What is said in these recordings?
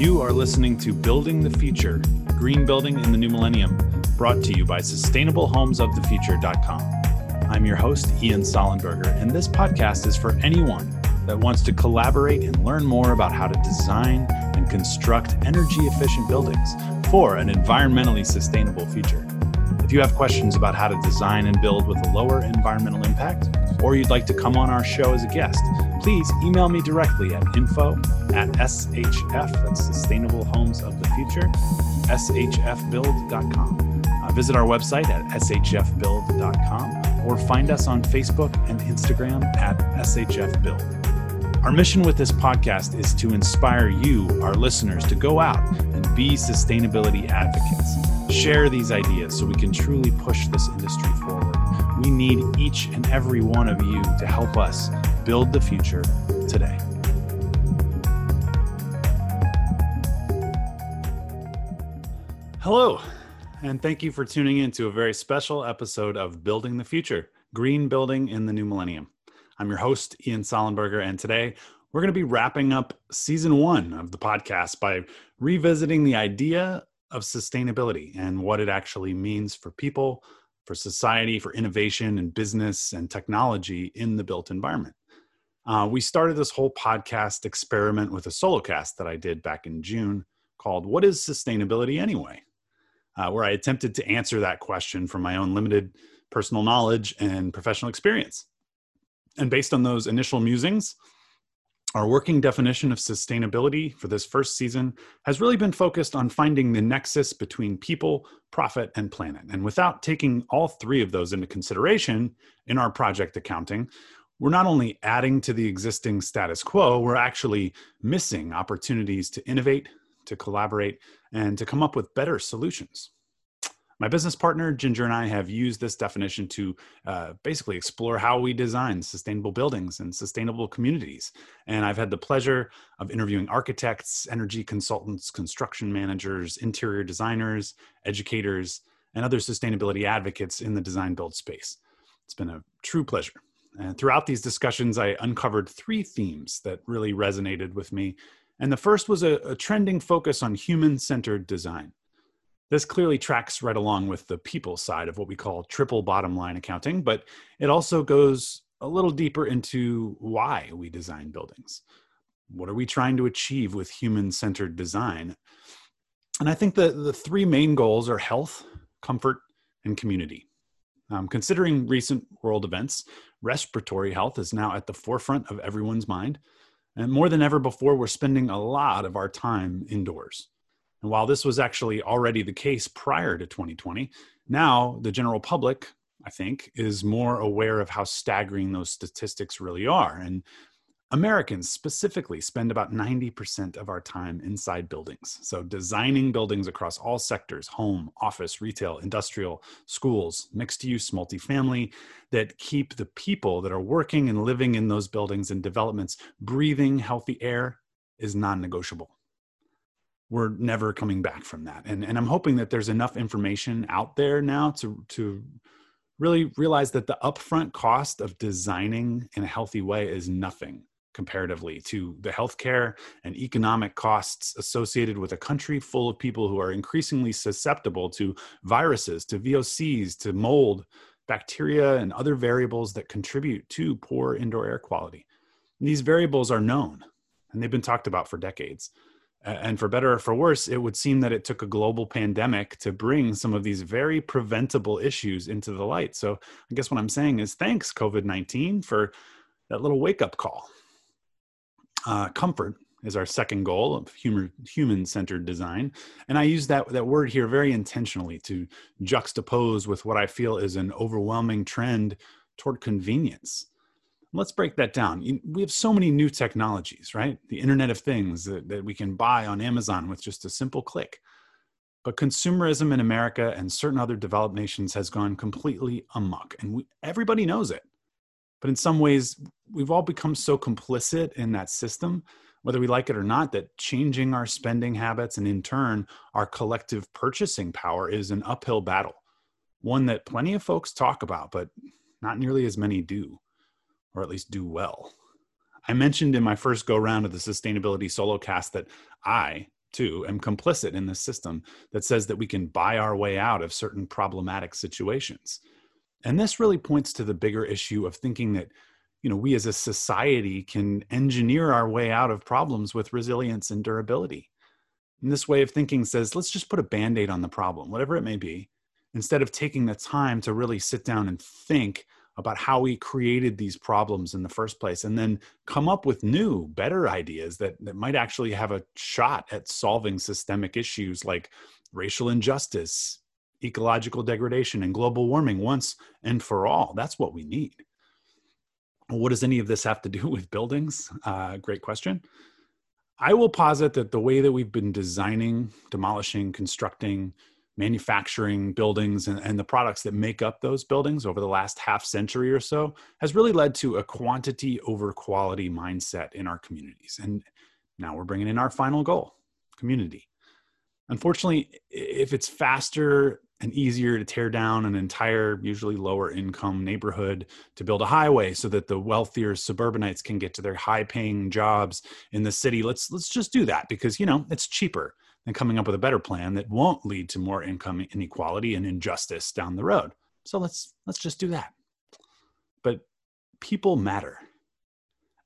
You are listening to Building the Future Green Building in the New Millennium, brought to you by SustainableHomesOfTheFuture.com. I'm your host, Ian Sollenberger, and this podcast is for anyone that wants to collaborate and learn more about how to design and construct energy efficient buildings for an environmentally sustainable future. If you have questions about how to design and build with a lower environmental impact, or you'd like to come on our show as a guest, please email me directly at info at SHF, that's Sustainable Homes of the Future, shfbuild.com. Uh, visit our website at shfbuild.com or find us on Facebook and Instagram at shfbuild. Our mission with this podcast is to inspire you, our listeners, to go out and be sustainability advocates. Share these ideas so we can truly push this industry forward. We need each and every one of you to help us build the future today. Hello, and thank you for tuning in to a very special episode of Building the Future Green Building in the New Millennium. I'm your host, Ian Sollenberger, and today we're going to be wrapping up season one of the podcast by revisiting the idea of sustainability and what it actually means for people, for society, for innovation and business and technology in the built environment. Uh, we started this whole podcast experiment with a solo cast that I did back in June called What is Sustainability Anyway? Uh, where I attempted to answer that question from my own limited personal knowledge and professional experience. And based on those initial musings, our working definition of sustainability for this first season has really been focused on finding the nexus between people, profit, and planet. And without taking all three of those into consideration in our project accounting, we're not only adding to the existing status quo, we're actually missing opportunities to innovate, to collaborate, and to come up with better solutions. My business partner, Ginger, and I have used this definition to uh, basically explore how we design sustainable buildings and sustainable communities. And I've had the pleasure of interviewing architects, energy consultants, construction managers, interior designers, educators, and other sustainability advocates in the design build space. It's been a true pleasure. And throughout these discussions, I uncovered three themes that really resonated with me. And the first was a, a trending focus on human centered design. This clearly tracks right along with the people side of what we call triple bottom line accounting, but it also goes a little deeper into why we design buildings. What are we trying to achieve with human centered design? And I think that the three main goals are health, comfort, and community. Um, considering recent world events, respiratory health is now at the forefront of everyone's mind. And more than ever before, we're spending a lot of our time indoors. And while this was actually already the case prior to 2020, now the general public, I think, is more aware of how staggering those statistics really are. And Americans specifically spend about 90% of our time inside buildings. So, designing buildings across all sectors home, office, retail, industrial, schools, mixed use, multifamily that keep the people that are working and living in those buildings and developments breathing healthy air is non negotiable we're never coming back from that. And, and I'm hoping that there's enough information out there now to, to really realize that the upfront cost of designing in a healthy way is nothing comparatively to the healthcare and economic costs associated with a country full of people who are increasingly susceptible to viruses, to VOCs, to mold, bacteria, and other variables that contribute to poor indoor air quality. And these variables are known and they've been talked about for decades and for better or for worse, it would seem that it took a global pandemic to bring some of these very preventable issues into the light. So I guess what I'm saying is thanks, COVID 19, for that little wake up call. Uh, comfort is our second goal of human centered design. And I use that, that word here very intentionally to juxtapose with what I feel is an overwhelming trend toward convenience let's break that down. We have so many new technologies, right? The Internet of Things that, that, we can buy on Amazon with just a simple click. But consumerism in America and certain other developed nations has gone completely amok, and we, everybody knows it. But in some ways, we've all become so complicit in that system, whether we like it or not, that changing our spending habits and in turn our collective purchasing power is an uphill battle, one that plenty of folks talk about, but not nearly as many do or at least do well. I mentioned in my first go round of the sustainability solo cast that I too, am complicit in this system that says that we can buy our way out of certain problematic situations. And this really points to the bigger issue of thinking that, you know, we as a society can engineer our way out of problems with resilience and durability. And this way of thinking says, let's just put a band aid on the problem, whatever it may be, instead of taking the time to really sit down and think about how we created these problems in the first place and then come up with new better ideas that, that might actually have a shot at solving systemic issues like racial injustice ecological degradation and global warming once and for all. That's what we need. What does any of this have to do with buildings? Uh, great question. I will posit that the way that we've been designing demolishing constructing manufacturing buildings and, and, the products that make up those buildings over the last half century or so has really led to a quantity over quality mindset in our communities. And now we're bringing in our final goal community. Unfortunately, if it's faster and easier to tear down an entire, usually lower income neighborhood to build a highway so that the wealthier suburbanites can get to their high paying jobs in the city, let's, let's just do that because, you know, it's cheaper and coming up with a better plan that won't lead to more income inequality and injustice down the road. So let's let's just do that. But people matter.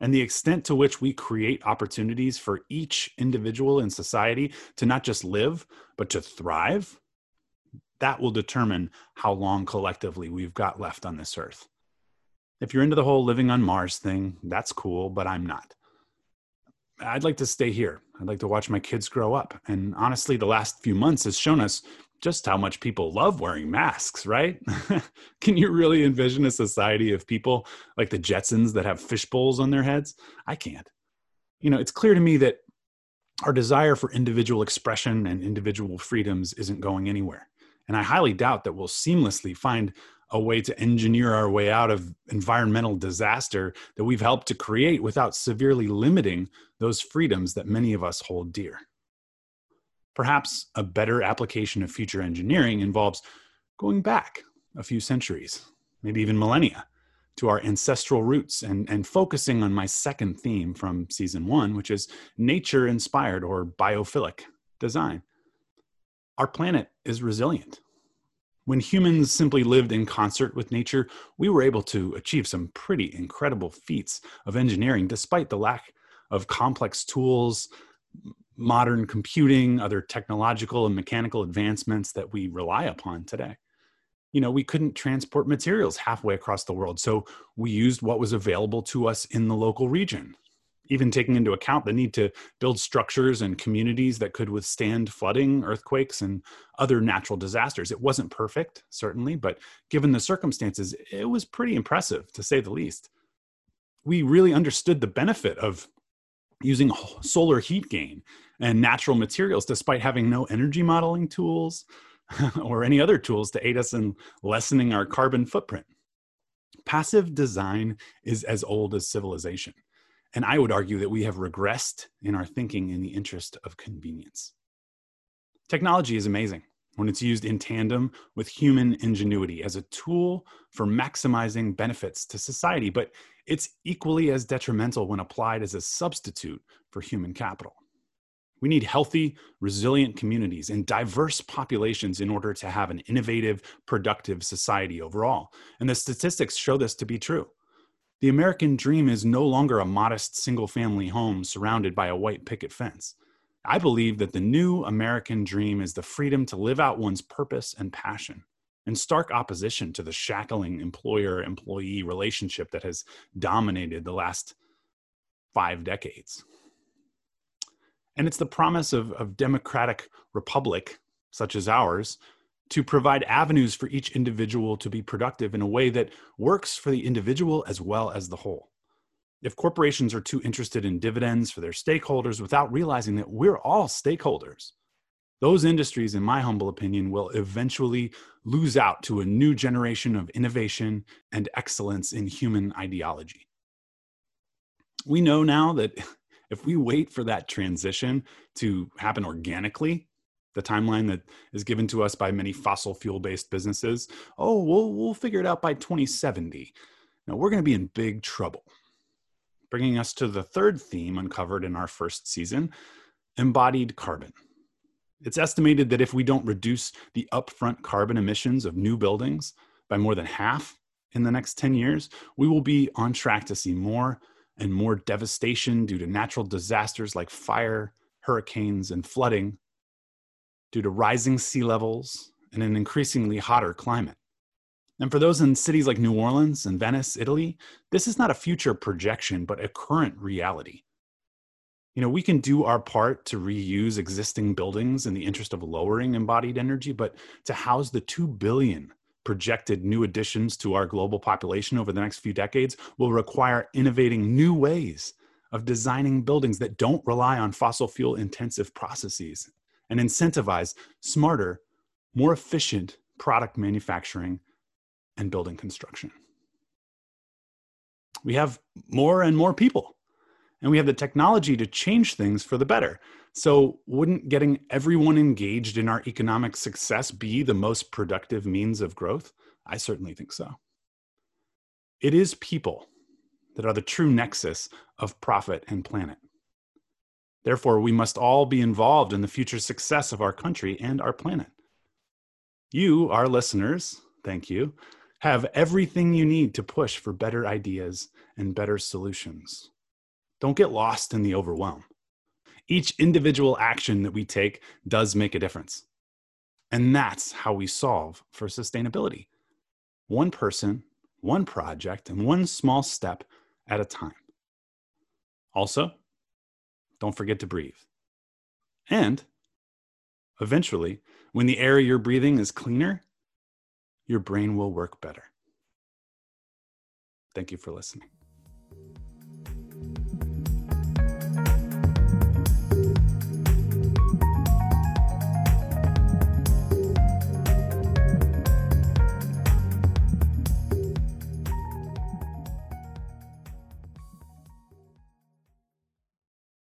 And the extent to which we create opportunities for each individual in society to not just live, but to thrive, that will determine how long collectively we've got left on this earth. If you're into the whole living on Mars thing, that's cool, but I'm not. I'd like to stay here. I'd like to watch my kids grow up. And honestly, the last few months has shown us just how much people love wearing masks, right? Can you really envision a society of people like the Jetsons that have fish bowls on their heads? I can't. You know, it's clear to me that our desire for individual expression and individual freedoms isn't going anywhere. And I highly doubt that we'll seamlessly find a way to engineer our way out of environmental disaster that we've helped to create without severely limiting those freedoms that many of us hold dear. Perhaps a better application of future engineering involves going back a few centuries, maybe even millennia, to our ancestral roots and, and focusing on my second theme from season one, which is nature inspired or biophilic design. Our planet is resilient when humans simply lived in concert with nature, we were able to achieve some pretty incredible feats of engineering despite the lack of complex tools, modern computing, other technological and mechanical advancements that we rely upon today. You know, we couldn't transport materials halfway across the world, so we used what was available to us in the local region even taking into account the need to build structures and communities that could withstand flooding, earthquakes, and other natural disasters. It wasn't perfect, certainly, but given the circumstances, it was pretty impressive to say the least. We really understood the benefit of using solar heat gain and natural materials despite having no energy modeling tools or any other tools to aid us in lessening our carbon footprint. Passive design is as old as civilization and I would argue that we have regressed in our thinking in the interest of convenience. Technology is amazing when it's used in tandem with human ingenuity as a tool for maximizing benefits to society, but it's equally as detrimental when applied as a substitute for human capital. We need healthy, resilient communities and diverse populations in order to have an innovative, productive society overall. And the statistics show this to be true. The American dream is no longer a modest single family home surrounded by a white picket fence. I believe that the new American dream is the freedom to live out one's purpose and passion, in stark opposition to the shackling employer employee relationship that has dominated the last five decades. And it's the promise of, of democratic republic, such as ours, to provide avenues for each individual to be productive in a way that works for the individual as well as the whole. If corporations are too interested in dividends for their stakeholders without realizing that we're all stakeholders, those industries, in my humble opinion, will eventually lose out to a new generation of innovation and excellence in human ideology. We know now that if we wait for that transition to happen organically, the timeline that is given to us by many fossil fuel based businesses. Oh, we'll, we'll figure it out by 2070. Now, we're going to be in big trouble. Bringing us to the third theme uncovered in our first season embodied carbon. It's estimated that if we don't reduce the upfront carbon emissions of new buildings by more than half in the next 10 years, we will be on track to see more and more devastation due to natural disasters like fire, hurricanes, and flooding, due to rising sea levels and an increasingly hotter climate. And for those in cities like New Orleans and Venice, Italy, this is not a future projection, but a current reality. You know, we can do our part to reuse existing buildings in the interest of lowering embodied energy, but to house the 2 billion projected new additions to our global population over the next few decades will require innovating new ways of designing buildings that don't rely on fossil fuel intensive processes and incentivize smarter, more efficient product manufacturing and building construction. We have more and more people, and we have the technology to change things for the better. So, wouldn't getting everyone engaged in our economic success be the most productive means of growth? I certainly think so. It is people that are the true nexus of profit and planet. Therefore, we must all be involved in the future success of our country and our planet. You, our listeners, thank you, have everything you need to push for better ideas and better solutions. Don't get lost in the overwhelm each individual action that we take does make a difference. And that's how we solve for sustainability one person, one project, and one small step at a time. Also, don't forget to breathe. And eventually, when the air you're breathing is cleaner, your brain will work better. Thank you for listening.